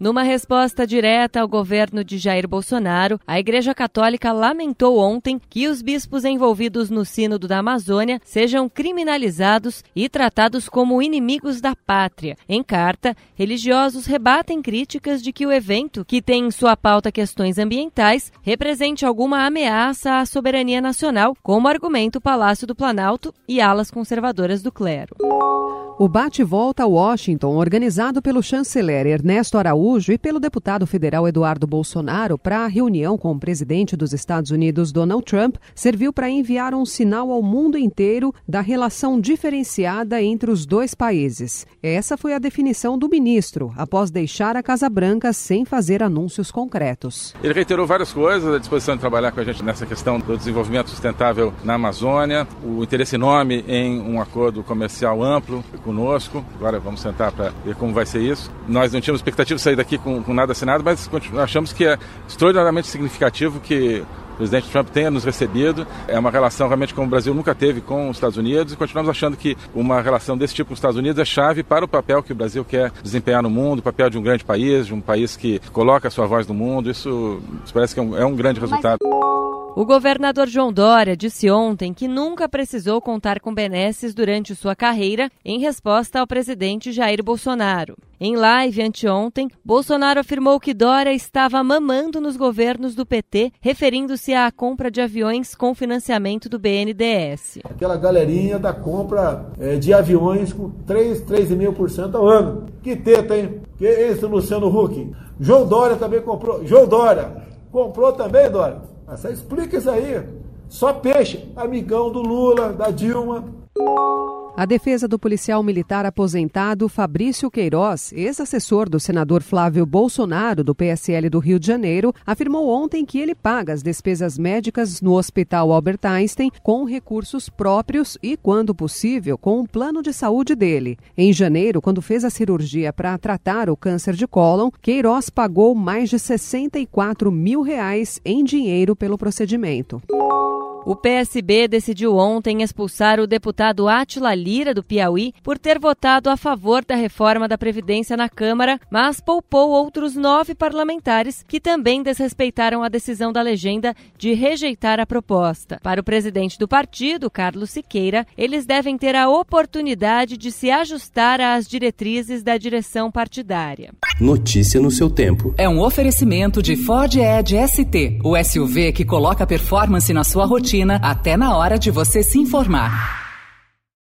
Numa resposta direta ao governo de Jair Bolsonaro, a Igreja Católica lamentou ontem que os bispos envolvidos no Sínodo da Amazônia sejam criminalizados e tratados como inimigos da pátria. Em carta, religiosos rebatem críticas de que o evento, que tem em sua pauta questões ambientais, represente alguma ameaça à soberania nacional, como argumenta o Palácio do Planalto e alas conservadoras do clero. O bate-volta a Washington, organizado pelo chanceler Ernesto Araújo e pelo deputado federal Eduardo Bolsonaro para a reunião com o presidente dos Estados Unidos, Donald Trump, serviu para enviar um sinal ao mundo inteiro da relação diferenciada entre os dois países. Essa foi a definição do ministro, após deixar a Casa Branca sem fazer anúncios concretos. Ele reiterou várias coisas, a disposição de trabalhar com a gente nessa questão do desenvolvimento sustentável na Amazônia, o interesse enorme em um acordo comercial amplo conosco. Agora vamos sentar para ver como vai ser isso. Nós não tínhamos expectativa de sair daqui com, com nada assinado, mas achamos que é extraordinariamente significativo que o presidente Trump tenha nos recebido. É uma relação realmente como o Brasil nunca teve com os Estados Unidos e continuamos achando que uma relação desse tipo com os Estados Unidos é chave para o papel que o Brasil quer desempenhar no mundo, o papel de um grande país, de um país que coloca a sua voz no mundo. Isso, parece que é um, é um grande resultado. Mas... O governador João Dória disse ontem que nunca precisou contar com benesses durante sua carreira em resposta ao presidente Jair Bolsonaro. Em live anteontem, Bolsonaro afirmou que Dória estava mamando nos governos do PT, referindo-se à compra de aviões com financiamento do BNDES. Aquela galerinha da compra é, de aviões com 3, 3,5% ao ano. Que teta, hein? Que esse Luciano Huck. João Dória também comprou. João Dória comprou também, Dória? Essa explica isso aí. Só peixe, amigão do Lula, da Dilma. A defesa do policial militar aposentado Fabrício Queiroz, ex-assessor do senador Flávio Bolsonaro, do PSL do Rio de Janeiro, afirmou ontem que ele paga as despesas médicas no Hospital Albert Einstein com recursos próprios e, quando possível, com o plano de saúde dele. Em janeiro, quando fez a cirurgia para tratar o câncer de cólon, Queiroz pagou mais de 64 mil reais em dinheiro pelo procedimento. O PSB decidiu ontem expulsar o deputado Atila Lira, do Piauí, por ter votado a favor da reforma da Previdência na Câmara, mas poupou outros nove parlamentares que também desrespeitaram a decisão da legenda de rejeitar a proposta. Para o presidente do partido, Carlos Siqueira, eles devem ter a oportunidade de se ajustar às diretrizes da direção partidária. Notícia no seu tempo. É um oferecimento de Ford Edge ST, o SUV que coloca performance na sua rotina até na hora de você se informar.